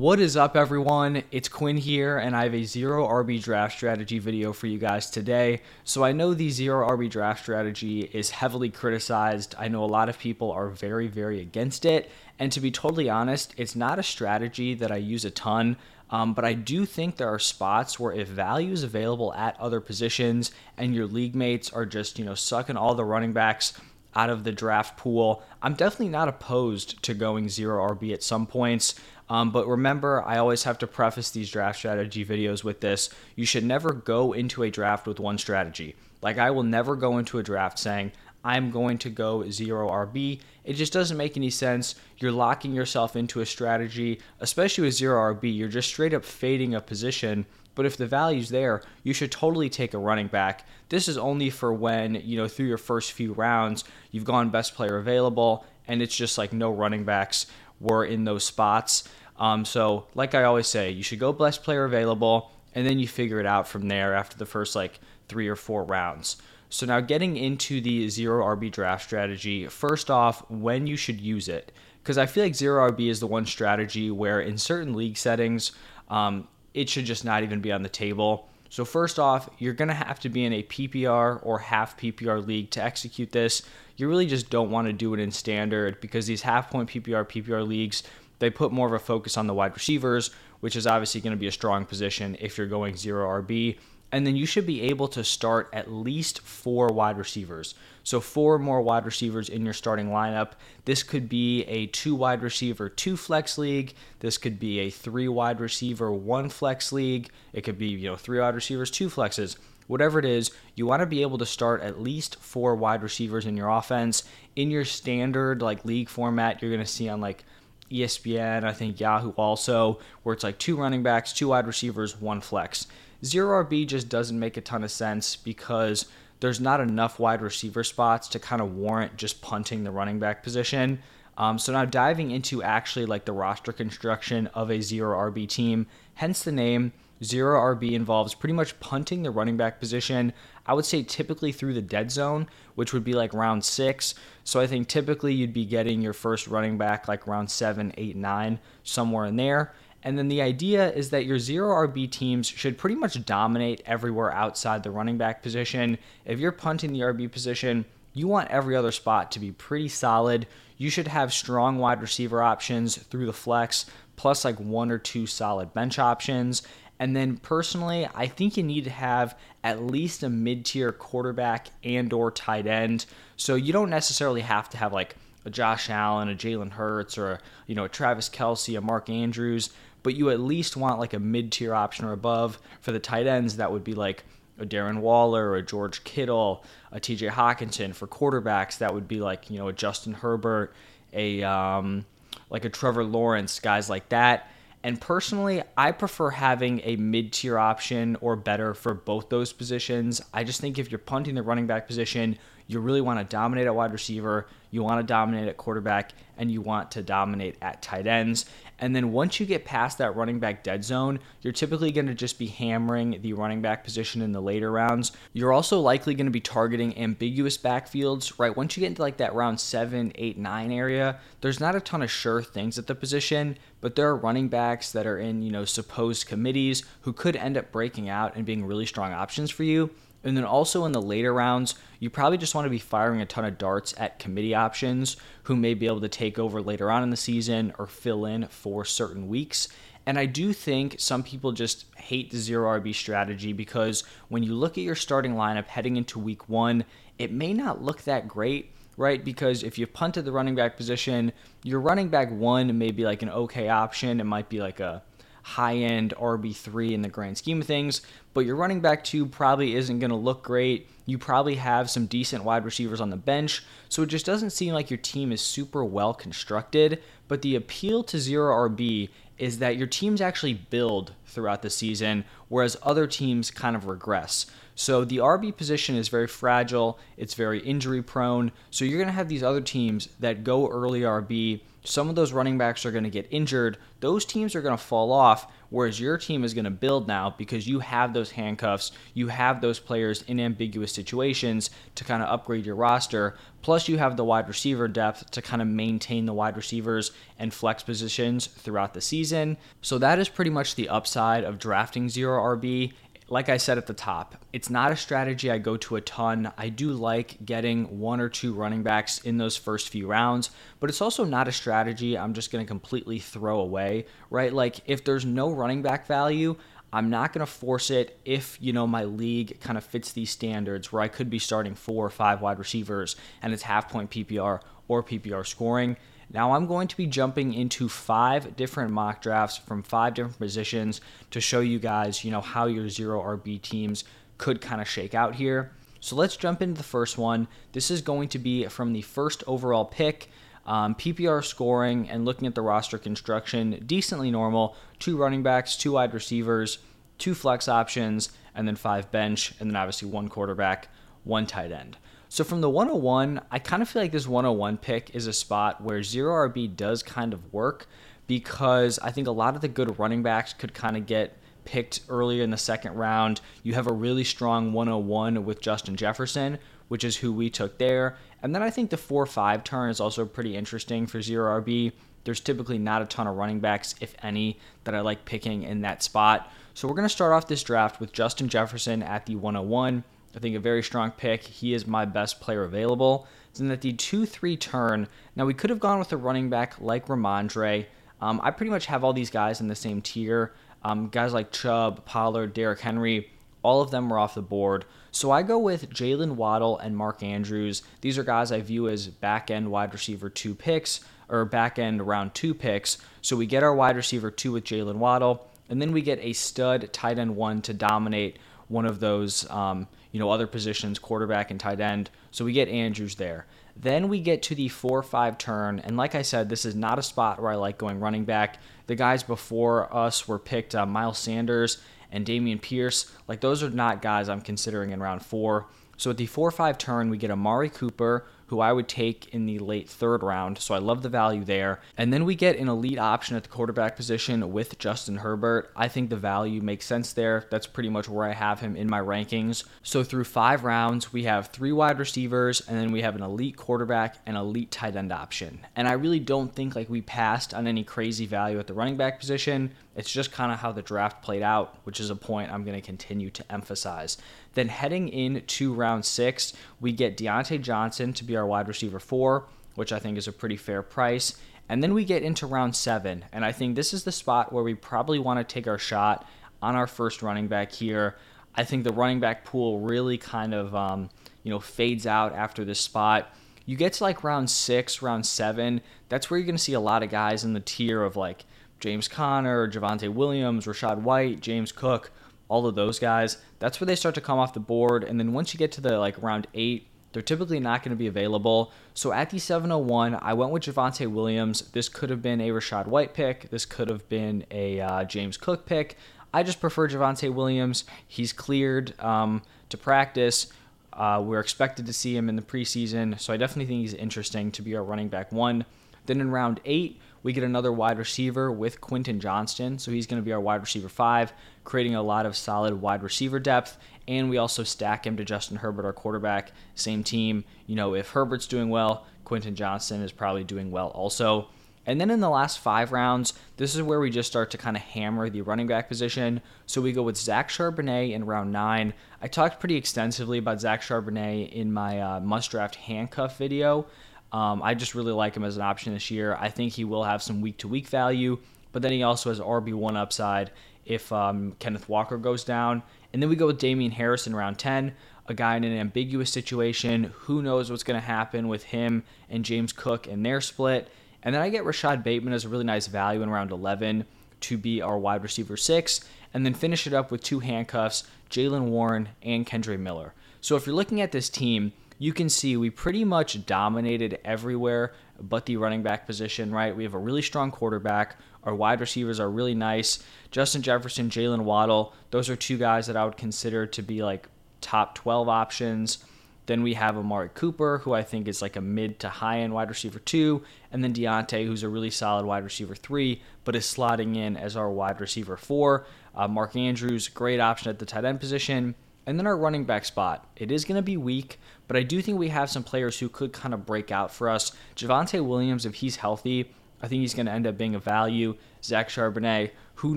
What is up, everyone? It's Quinn here, and I have a zero RB draft strategy video for you guys today. So, I know the zero RB draft strategy is heavily criticized. I know a lot of people are very, very against it. And to be totally honest, it's not a strategy that I use a ton. Um, but I do think there are spots where if value is available at other positions and your league mates are just, you know, sucking all the running backs out of the draft pool, I'm definitely not opposed to going zero RB at some points. Um, but remember, I always have to preface these draft strategy videos with this. You should never go into a draft with one strategy. Like, I will never go into a draft saying, I'm going to go zero RB. It just doesn't make any sense. You're locking yourself into a strategy, especially with zero RB. You're just straight up fading a position. But if the value's there, you should totally take a running back. This is only for when, you know, through your first few rounds, you've gone best player available, and it's just like no running backs were in those spots. Um, so, like I always say, you should go best player available, and then you figure it out from there after the first like three or four rounds. So, now getting into the zero RB draft strategy, first off, when you should use it. Because I feel like zero RB is the one strategy where, in certain league settings, um, it should just not even be on the table. So, first off, you're going to have to be in a PPR or half PPR league to execute this. You really just don't want to do it in standard because these half point PPR, PPR leagues, they put more of a focus on the wide receivers, which is obviously going to be a strong position if you're going zero RB. And then you should be able to start at least four wide receivers. So, four more wide receivers in your starting lineup. This could be a two wide receiver, two flex league. This could be a three wide receiver, one flex league. It could be, you know, three wide receivers, two flexes. Whatever it is, you want to be able to start at least four wide receivers in your offense. In your standard, like, league format, you're going to see on, like, ESPN, I think Yahoo also, where it's like two running backs, two wide receivers, one flex. Zero RB just doesn't make a ton of sense because there's not enough wide receiver spots to kind of warrant just punting the running back position. Um, so now diving into actually like the roster construction of a zero RB team, hence the name. Zero RB involves pretty much punting the running back position. I would say typically through the dead zone, which would be like round six. So I think typically you'd be getting your first running back like round seven, eight, nine, somewhere in there. And then the idea is that your zero RB teams should pretty much dominate everywhere outside the running back position. If you're punting the RB position, you want every other spot to be pretty solid. You should have strong wide receiver options through the flex, plus like one or two solid bench options. And then personally, I think you need to have at least a mid-tier quarterback and or tight end. So you don't necessarily have to have like a Josh Allen, a Jalen Hurts, or a, you know a Travis Kelce, a Mark Andrews, but you at least want like a mid-tier option or above for the tight ends. That would be like a Darren Waller, a George Kittle, a T.J. Hockenson. For quarterbacks, that would be like you know a Justin Herbert, a um, like a Trevor Lawrence, guys like that. And personally, I prefer having a mid tier option or better for both those positions. I just think if you're punting the running back position, you really want to dominate at wide receiver, you want to dominate at quarterback, and you want to dominate at tight ends. And then once you get past that running back dead zone, you're typically going to just be hammering the running back position in the later rounds. You're also likely going to be targeting ambiguous backfields, right? Once you get into like that round seven, eight, nine area, there's not a ton of sure things at the position, but there are running backs that are in, you know, supposed committees who could end up breaking out and being really strong options for you. And then also in the later rounds, you probably just want to be firing a ton of darts at committee options who may be able to take over later on in the season or fill in for certain weeks. And I do think some people just hate the zero RB strategy because when you look at your starting lineup heading into week one, it may not look that great, right? Because if you punted the running back position, your running back one may be like an okay option. It might be like a high end RB3 in the grand scheme of things, but your running back two probably isn't going to look great. You probably have some decent wide receivers on the bench, so it just doesn't seem like your team is super well constructed. But the appeal to zero RB is that your teams actually build throughout the season, whereas other teams kind of regress. So the RB position is very fragile, it's very injury prone. So you're going to have these other teams that go early RB some of those running backs are going to get injured. Those teams are going to fall off, whereas your team is going to build now because you have those handcuffs, you have those players in ambiguous situations to kind of upgrade your roster. Plus, you have the wide receiver depth to kind of maintain the wide receivers and flex positions throughout the season. So, that is pretty much the upside of drafting zero RB like I said at the top, it's not a strategy I go to a ton. I do like getting one or two running backs in those first few rounds, but it's also not a strategy I'm just going to completely throw away, right? Like if there's no running back value, I'm not going to force it if, you know, my league kind of fits these standards where I could be starting four or five wide receivers and it's half point PPR or PPR scoring. Now I'm going to be jumping into five different mock drafts from five different positions to show you guys, you know, how your zero RB teams could kind of shake out here. So let's jump into the first one. This is going to be from the first overall pick. Um, PPR scoring and looking at the roster construction, decently normal. Two running backs, two wide receivers, two flex options, and then five bench, and then obviously one quarterback, one tight end. So from the 101, I kind of feel like this 101 pick is a spot where zero RB does kind of work because I think a lot of the good running backs could kind of get picked earlier in the second round. You have a really strong 101 with Justin Jefferson, which is who we took there. And then I think the 4 5 turn is also pretty interesting for zero RB. There's typically not a ton of running backs, if any, that I like picking in that spot. So we're going to start off this draft with Justin Jefferson at the 101. I think a very strong pick. He is my best player available. Then at the 2 3 turn, now we could have gone with a running back like Rhamondre. Um, I pretty much have all these guys in the same tier. Um, guys like Chubb, Pollard, Derrick Henry, all of them were off the board. So I go with Jalen Waddle and Mark Andrews. These are guys I view as back end wide receiver two picks or back end round two picks. So we get our wide receiver two with Jalen Waddle, and then we get a stud tight end one to dominate one of those. Um, you know, other positions, quarterback and tight end. So we get Andrews there. Then we get to the 4 5 turn. And like I said, this is not a spot where I like going running back. The guys before us were picked uh, Miles Sanders and Dameon Pierce. Like, those are not guys I'm considering in round four. So at the 4 5 turn, we get Amari Cooper, who I would take in the late third round. So I love the value there. And then we get an elite option at the quarterback position with Justin Herbert. I think the value makes sense there. That's pretty much where I have him in my rankings. So through five rounds, we have three wide receivers, and then we have an elite quarterback and elite tight end option. And I really don't think like we passed on any crazy value at the running back position. It's just kind of how the draft played out, which is a point I'm going to continue to emphasize. Then heading into round six, we get Diontae Johnson to be our wide receiver four, which I think is a pretty fair price. And then we get into round seven, and I think this is the spot where we probably want to take our shot on our first running back here. I think the running back pool really kind of um, you know fades out after this spot. You get to like round six, round seven. That's where you're going to see a lot of guys in the tier of like James Conner, Javonte Williams, Rachaad White, James Cook, all of those guys. That's where they start to come off the board. And then once you get to the like round eight, they're typically not going to be available. So at the 701, I went with Javonte Williams. This could have been a Rachaad White pick. This could have been a uh, James Cook pick. I just prefer Javonte Williams. He's cleared um, to practice. Uh, we're expected to see him in the preseason, so I definitely think he's interesting to be our running back one. Then in round eight, we get another wide receiver with Quentin Johnston, so he's going to be our wide receiver five, creating a lot of solid wide receiver depth. And we also stack him to Justin Herbert, our quarterback, same team. You know, if Herbert's doing well, Quentin Johnston is probably doing well also. And then in the last five rounds, this is where we just start to kind of hammer the running back position. So we go with Zach Charbonnet in round nine. I talked pretty extensively about Zach Charbonnet in my uh, must draft handcuff video. Um, I just really like him as an option this year. I think he will have some week to week value, but then he also has RB1 upside if um, Kenneth Walker goes down. And then we go with Damien Harris in round 10, a guy in an ambiguous situation. Who knows what's going to happen with him and James Cook and their split. And then I get Rashod Bateman as a really nice value in round 11 to be our wide receiver six, and then finish it up with two handcuffs, Jaylen Warren and Kendre Miller. So if you're looking at this team, you can see we pretty much dominated everywhere but the running back position, right? We have a really strong quarterback. Our wide receivers are really nice. Justin Jefferson, Jalen Waddle, those are two guys that I would consider to be like top 12 options. Then we have Amari Cooper, who I think is like a mid to high end wide receiver two, and then Diontae, who's a really solid wide receiver three, but is slotting in as our wide receiver four. Uh, Mark Andrews, great option at the tight end position. And then our running back spot. It is going to be weak, but I do think we have some players who could kind of break out for us. Javonte Williams, if he's healthy, I think he's going to end up being a value. Zach Charbonnet, who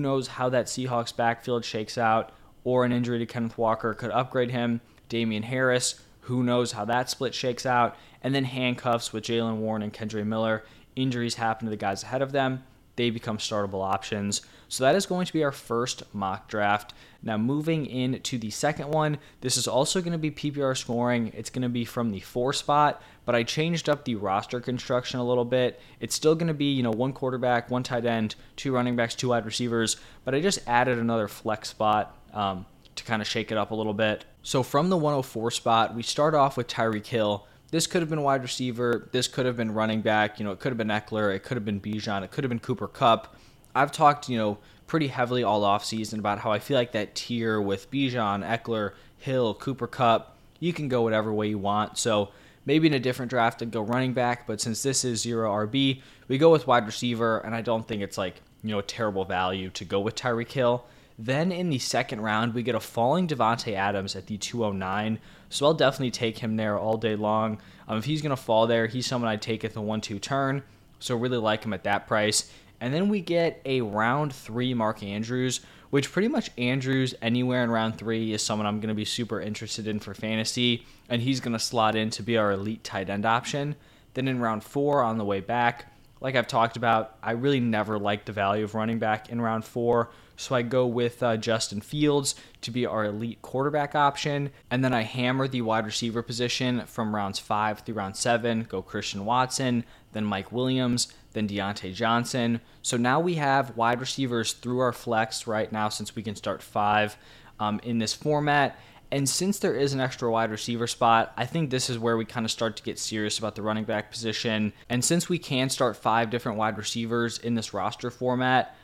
knows how that Seahawks backfield shakes out, or an injury to Kenneth Walker could upgrade him. Damien Harris, who knows how that split shakes out. And then handcuffs with Jaylen Warren and Kendre Miller. Injuries happen to the guys ahead of them. They become startable options. So that is going to be our first mock draft. Now, moving into the second one, this is also going to be PPR scoring. It's going to be from the four spot, but I changed up the roster construction a little bit. It's still going to be, you know, one quarterback, one tight end, two running backs, two wide receivers, but I just added another flex spot. Um, to kind of shake it up a little bit. So from the 104 spot, we start off with Tyreek Hill. This could have been wide receiver. This could have been running back. You know, it could have been Ekeler. It could have been Bijan. It could have been Cooper Kupp. I've talked, you know, pretty heavily all off season about how I feel like that tier with Bijan, Ekeler, Hill, Cooper Kupp, you can go whatever way you want. So maybe in a different draft and go running back, but since this is zero RB, we go with wide receiver, and I don't think it's like, you know, terrible value to go with Tyreek Hill. Then in the second round, we get a falling Davante Adams at the 209. So I'll definitely take him there all day long. Um, if he's going to fall there, he's someone I'd take at the 1 2 turn. So really like him at that price. And then we get a round three Mark Andrews, which pretty much Andrews anywhere in round three is someone I'm going to be super interested in for fantasy. And he's going to slot in to be our elite tight end option. Then in round four, on the way back, like I've talked about, I really never liked the value of running back in round four. So I go with uh, Justin Fields to be our elite quarterback option. And then I hammer the wide receiver position from rounds five through round seven. Go Christian Watson, then Mike Williams, then Diontae Johnson. So now we have wide receivers through our flex right now since we can start five um, in this format. And since there is an extra wide receiver spot, I think this is where we kind of start to get serious about the running back position. And since we can start five different wide receivers in this roster format,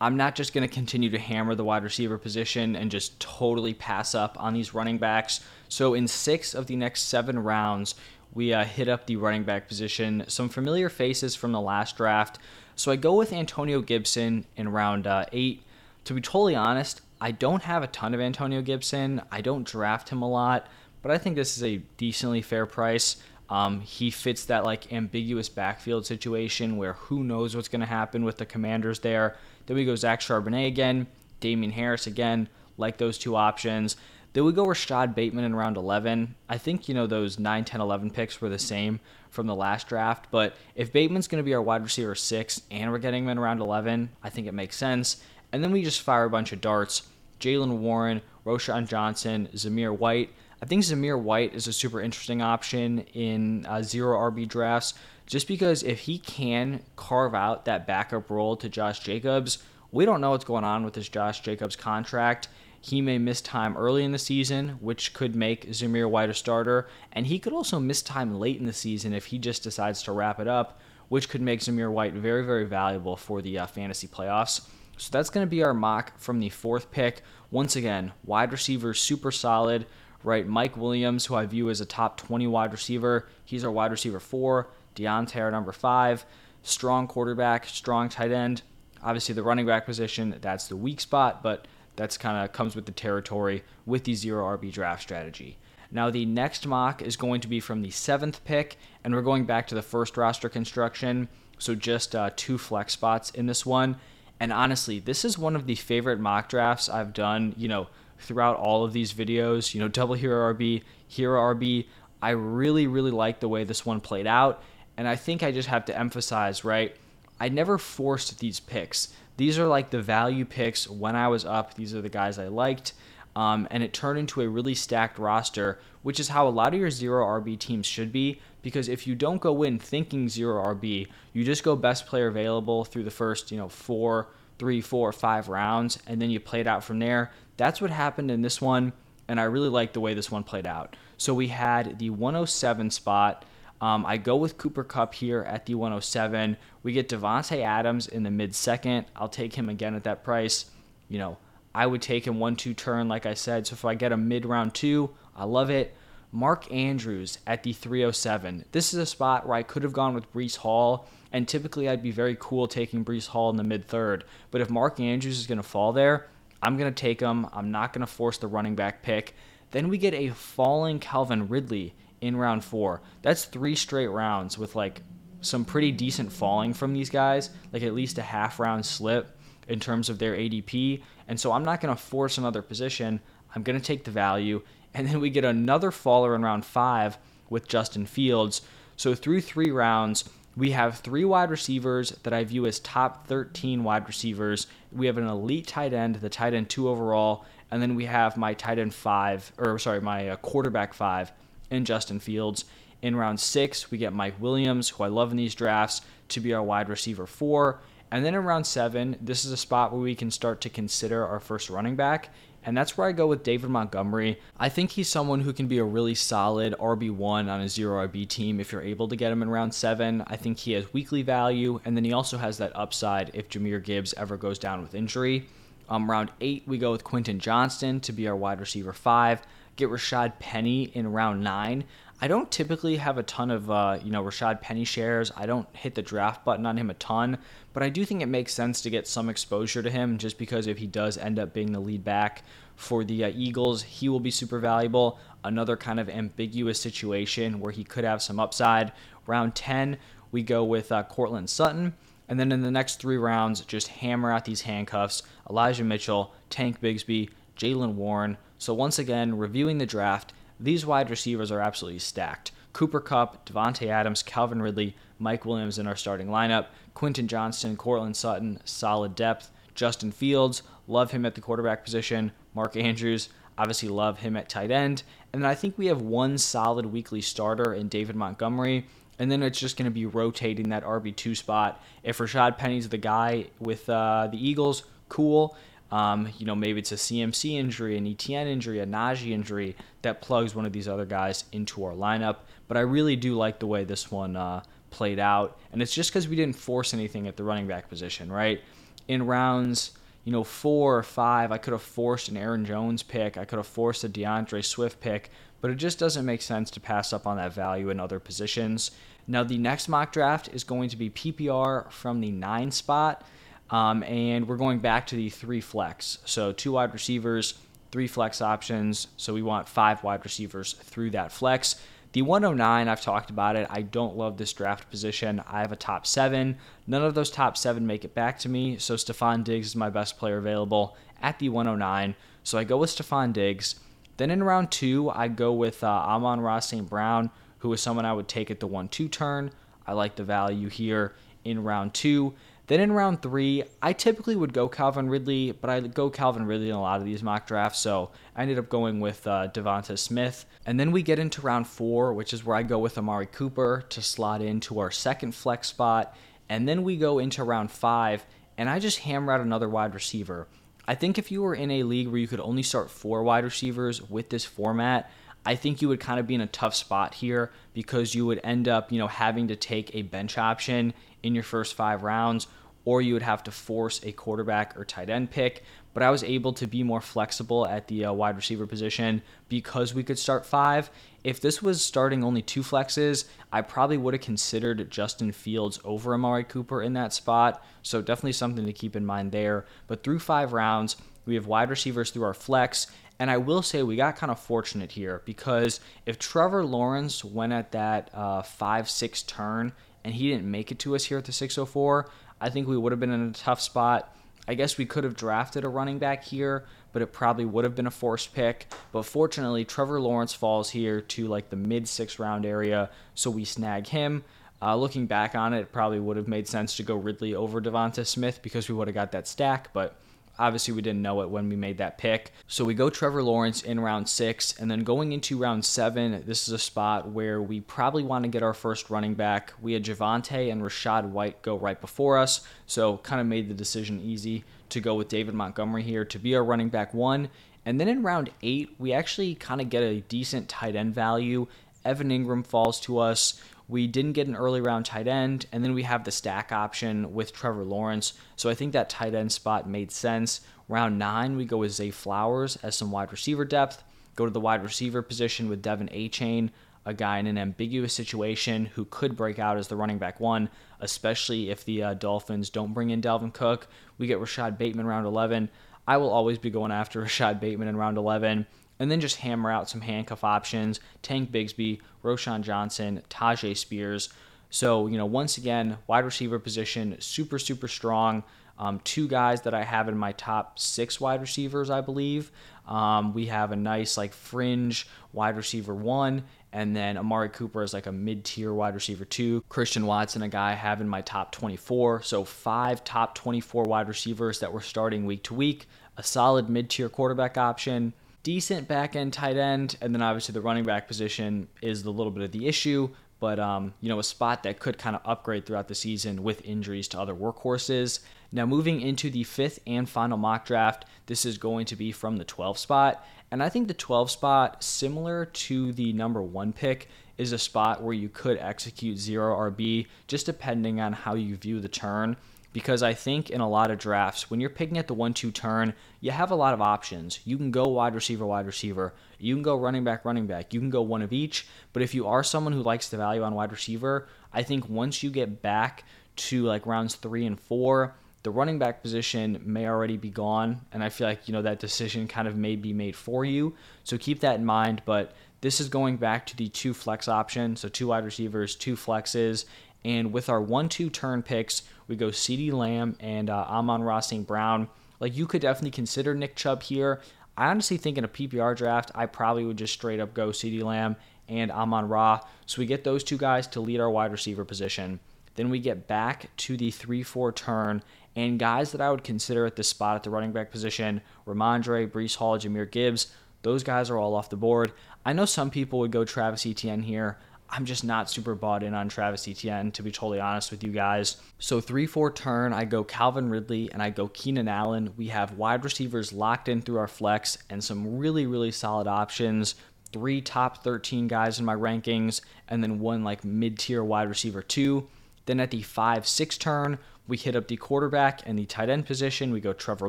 I'm not just going to continue to hammer the wide receiver position and just totally pass up on these running backs. So, in six of the next seven rounds, we uh, hit up the running back position. Some familiar faces from the last draft. So, I go with Antonio Gibson in round uh, eight. To be totally honest, I don't have a ton of Antonio Gibson. I don't draft him a lot, but I think this is a decently fair price. Um, he fits that like ambiguous backfield situation where who knows what's going to happen with the commanders there. Then we go Zach Charbonnet again, Damien Harris again, like those two options. Then we go Rashod Bateman in round 11. I think, you know, those 9, 10, 11 picks were the same from the last draft, but if Bateman's going to be our wide receiver 6 and we're getting him in round 11, I think it makes sense. And then we just fire a bunch of darts. Jaylen Warren, Roschon Johnson, Zamir White. I think Zamir White is a super interesting option in uh, zero RB drafts just because if he can carve out that backup role to Josh Jacobs, we don't know what's going on with this Josh Jacobs contract. He may miss time early in the season, which could make Zamir White a starter, and he could also miss time late in the season if he just decides to wrap it up, which could make Zamir White very, very valuable for the uh, fantasy playoffs. So that's going to be our mock from the fourth pick. Once again, wide receiver super solid, right? Mike Williams, who I view as a top 20 wide receiver, he's our wide receiver four. Diontae, our number five. Strong quarterback, strong tight end. Obviously, the running back position, that's the weak spot, but that's kind of comes with the territory with the zero RB draft strategy. Now, the next mock is going to be from the seventh pick, and we're going back to the first roster construction. So, just uh, two flex spots in this one. And honestly, this is one of the favorite mock drafts I've done, you know, throughout all of these videos. You know, double hero RB, hero RB. I really, really like the way this one played out. And I think I just have to emphasize, right? I never forced these picks. These are like the value picks when I was up. These are the guys I liked. Um, and it turned into a really stacked roster, which is how a lot of your zero RB teams should be. Because if you don't go in thinking zero RB, you just go best player available through the first, you know, four, three, four, five rounds, and then you play it out from there. That's what happened in this one, and I really like the way this one played out. So we had the 107 spot. Um, I go with Cooper Kupp here at the 107. We get Davante Adams in the mid second. I'll take him again at that price. You know, I would take him one two turn, like I said. So if I get a mid round two, I love it. Mark Andrews at the 307. This is a spot where I could have gone with Breece Hall, and typically I'd be very cool taking Breece Hall in the mid third. But if Mark Andrews is going to fall there, I'm going to take him. I'm not going to force the running back pick. Then we get a falling Calvin Ridley in round four. That's three straight rounds with like some pretty decent falling from these guys, like at least a half round slip in terms of their ADP. And so I'm not going to force another position. I'm going to take the value. And then we get another faller in round five with Justin Fields. So through three rounds, we have three wide receivers that I view as top 13 wide receivers. We have an elite tight end, the tight end two overall, and then we have my tight end five, or sorry, my uh, quarterback five in Justin Fields. In round six, we get Mike Williams, who I love in these drafts, to be our wide receiver four. And then in round seven, this is a spot where we can start to consider our first running back. And that's where I go with David Montgomery. I think he's someone who can be a really solid RB1 on a zero RB team if you're able to get him in round seven. I think he has weekly value, and then he also has that upside if Jahmyr Gibbs ever goes down with injury. Um, round eight, we go with Quentin Johnston to be our wide receiver five. Get Rashaad Penny in round nine. I don't typically have a ton of uh, you know Rashaad Penny shares. I don't hit the draft button on him a ton, but I do think it makes sense to get some exposure to him just because if he does end up being the lead back for the uh, Eagles, he will be super valuable. Another kind of ambiguous situation where he could have some upside. Round 10, we go with uh, Courtland Sutton. And then in the next three rounds, just hammer out these handcuffs Elijah Mitchell, Tank Bigsby, Jaylen Warren. So once again, reviewing the draft, these wide receivers are absolutely stacked. Cooper Kupp, Davante Adams, Calvin Ridley, Mike Williams in our starting lineup, Quentin Johnston, Courtland Sutton, solid depth. Justin Fields, love him at the quarterback position. Mark Andrews, obviously love him at tight end. And then I think we have one solid weekly starter in David Montgomery. And then it's just going to be rotating that RB2 spot. If Rashaad Penny's the guy with uh, the Eagles, cool. Um, you know, maybe it's a CMC injury, an ETN injury, a Najee injury that plugs one of these other guys into our lineup. But I really do like the way this one uh, played out. And it's just because we didn't force anything at the running back position, right? In rounds, you know, four or five, I could have forced an Aaron Jones pick. I could have forced a D'Andre Swift pick. But it just doesn't make sense to pass up on that value in other positions. Now, the next mock draft is going to be PPR from the nine spot. Um, and we're going back to the three flex. So two wide receivers, three flex options. So we want five wide receivers through that flex. The 109, I've talked about it. I don't love this draft position. I have a top seven. None of those top seven make it back to me. So Stefon Diggs is my best player available at the 109. So I go with Stefon Diggs. Then in round two, I go with uh, Amon-Ra St. Brown, who is someone I would take at the 1 2 turn. I like the value here in round two. Then in round three, I typically would go Calvin Ridley, but I go Calvin Ridley in a lot of these mock drafts, so I ended up going with uh, Devonta Smith. And then we get into round four, which is where I go with Amari Cooper to slot into our second flex spot. And then we go into round five, and I just hammer out another wide receiver. I think if you were in a league where you could only start four wide receivers with this format, I think you would kind of be in a tough spot here because you would end up, you know, having to take a bench option in your first five rounds, or you would have to force a quarterback or tight end pick. But I was able to be more flexible at the uh, wide receiver position because we could start five. If this was starting only two flexes, I probably would have considered Justin Fields over Amari Cooper in that spot. So definitely something to keep in mind there. But through five rounds, we have wide receivers through our flex. And I will say we got kind of fortunate here because if Trevor Lawrence went at that uh, 5 6 turn and he didn't make it to us here at the 604, I think we would have been in a tough spot. I guess we could have drafted a running back here, but it probably would have been a forced pick. But fortunately, Trevor Lawrence falls here to like the mid six round area, so we snag him. Uh, looking back on it, it probably would have made sense to go Ridley over Devonta Smith because we would have got that stack, but Obviously, we didn't know it when we made that pick. So we go Trevor Lawrence in round six. And then going into round seven, this is a spot where we probably want to get our first running back. We had Javonte and Rachaad White go right before us. So kind of made the decision easy to go with David Montgomery here to be our running back one. And then in round eight, we actually kind of get a decent tight end value. Evan Engram falls to us. We didn't get an early round tight end, and then we have the stack option with Trevor Lawrence. So I think that tight end spot made sense. Round nine, we go with Zay Flowers as some wide receiver depth. Go to the wide receiver position with De'Von Achane, a guy in an ambiguous situation who could break out as the running back one, especially if the uh, Dolphins don't bring in Dalvin Cook. We get Rashod Bateman round 11. I will always be going after Rashod Bateman in round 11. And then just hammer out some handcuff options Tank Bigsby, Roschon Johnson, Tyjae Spears. So, you know, once again, wide receiver position, super, super strong. Um, two guys that I have in my top six wide receivers, I believe. Um, we have a nice, like, fringe wide receiver one, and then Amari Cooper is like a mid tier wide receiver two. Christian Watson, a guy I have in my top 24. So, five top 24 wide receivers that we're starting week to week. A solid mid tier quarterback option decent back end tight end, and then obviously the running back position is a little bit of the issue but um, you know a spot that could kind of upgrade throughout the season with injuries to other workhorses. Now moving into the fifth and final mock draft, this is going to be from the 12 spot, and I think the 12 spot, similar to the number one pick, is a spot where you could execute zero RB, just depending on how you view the turn because I think in a lot of drafts, when you're picking at the one two turn, you have a lot of options. You can go wide receiver, wide receiver. You can go running back, running back. You can go one of each. But if you are someone who likes the value on wide receiver, I think once you get back to like rounds three and four, the running back position may already be gone. And I feel like, you know, that decision kind of may be made for you. So keep that in mind. But this is going back to the two flex option. So two wide receivers, two flexes. And with our one two turn picks, we go CeeDee Lamb and uh, Amon-Ra St. Brown. Like you could definitely consider Nick Chubb here. I honestly think in a PPR draft, I probably would just straight up go CeeDee Lamb and Amon Ra. So we get those two guys to lead our wide receiver position. Then we get back to the 3 4 turn, and guys that I would consider at this spot at the running back position Rhamondre, Breece Hall, Jahmyr Gibbs. Those guys are all off the board. I know some people would go Travis Etienne here. I'm just not super bought in on Travis Etienne, to be totally honest with you guys. So 3 4 turn, I go Calvin Ridley and I go Keenan Allen. We have wide receivers locked in through our flex and some really, really solid options. Three top 13 guys in my rankings, and then one like mid tier wide receiver, two. Then at the 5 6 turn, we hit up the quarterback and the tight end position. We go Trevor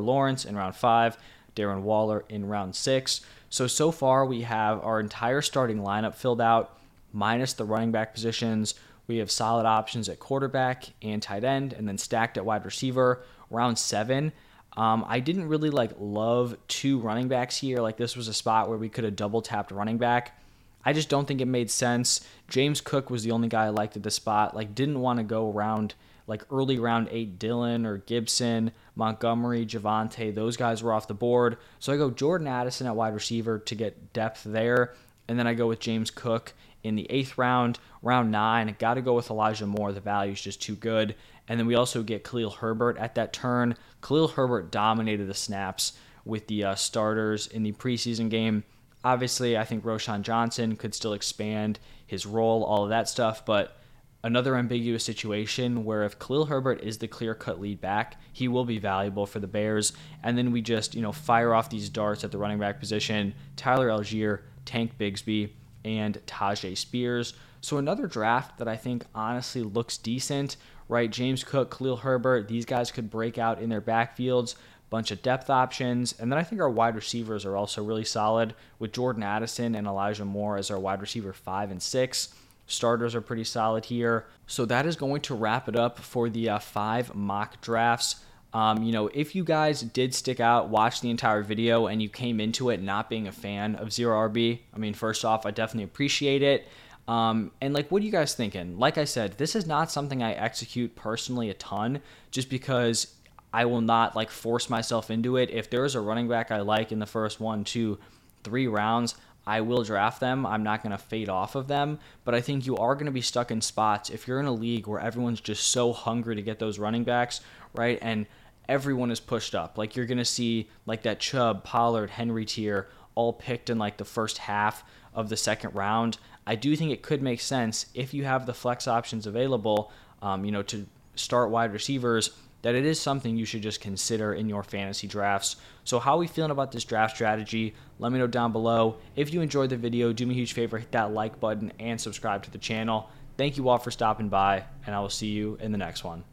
Lawrence in round five, Darren Waller in round six. So, so far, we have our entire starting lineup filled out minus the running back positions. We have solid options at quarterback and tight end, and then stacked at wide receiver. Round seven, um, I didn't really like love two running backs here. Like this was a spot where we could have double tapped running back. I just don't think it made sense. James Cook was the only guy I liked at the spot. Like didn't want to go around like early round eight, Dylan or Gibson, Montgomery, Javonte. Those guys were off the board. So I go Jordan Addison at wide receiver to get depth there, and then I go with James Cook in the eighth round. Round nine, got to go with Elijah Moore. The value is just too good. And then we also get Khalil Herbert at that turn. Khalil Herbert dominated the snaps with the uh, starters in the preseason game. Obviously, I think Roschon Johnson could still expand his role, all of that stuff, but another ambiguous situation where if Khalil Herbert is the clear-cut lead back, he will be valuable for the Bears. And then we just, you know, fire off these darts at the running back position. Tyler Allgeier, Tank Bigsby, and Tyjae Spears. So another draft that I think honestly looks decent, right? James Cook, Khalil Herbert, these guys could break out in their backfields. Bunch of depth options. And then I think our wide receivers are also really solid with Jordan Addison and Elijah Moore as our wide receiver five and six. Starters are pretty solid here. So that is going to wrap it up for the uh, five mock drafts. Um, you know, if you guys did stick out, watch the entire video, and you came into it not being a fan of Zero RB, I mean, first off, I definitely appreciate it. Um, and like, what are you guys thinking? Like I said, this is not something I execute personally a ton, just because I will not like force myself into it. If there is a running back I like in the first one, two, three rounds, I will draft them. I'm not going to fade off of them, but I think you are going to be stuck in spots if you're in a league where everyone's just so hungry to get those running backs, right? And everyone is pushed up. Like you're going to see like that Chubb, Pollard, Henry tier all picked in like the first half of the second round. I do think it could make sense if you have the flex options available, um, you know, to start wide receivers that it is something you should just consider in your fantasy drafts. So, how are we feeling about this draft strategy? Let me know down below. If you enjoyed the video, do me a huge favor, hit that like button and subscribe to the channel. Thank you all for stopping by, and I will see you in the next one.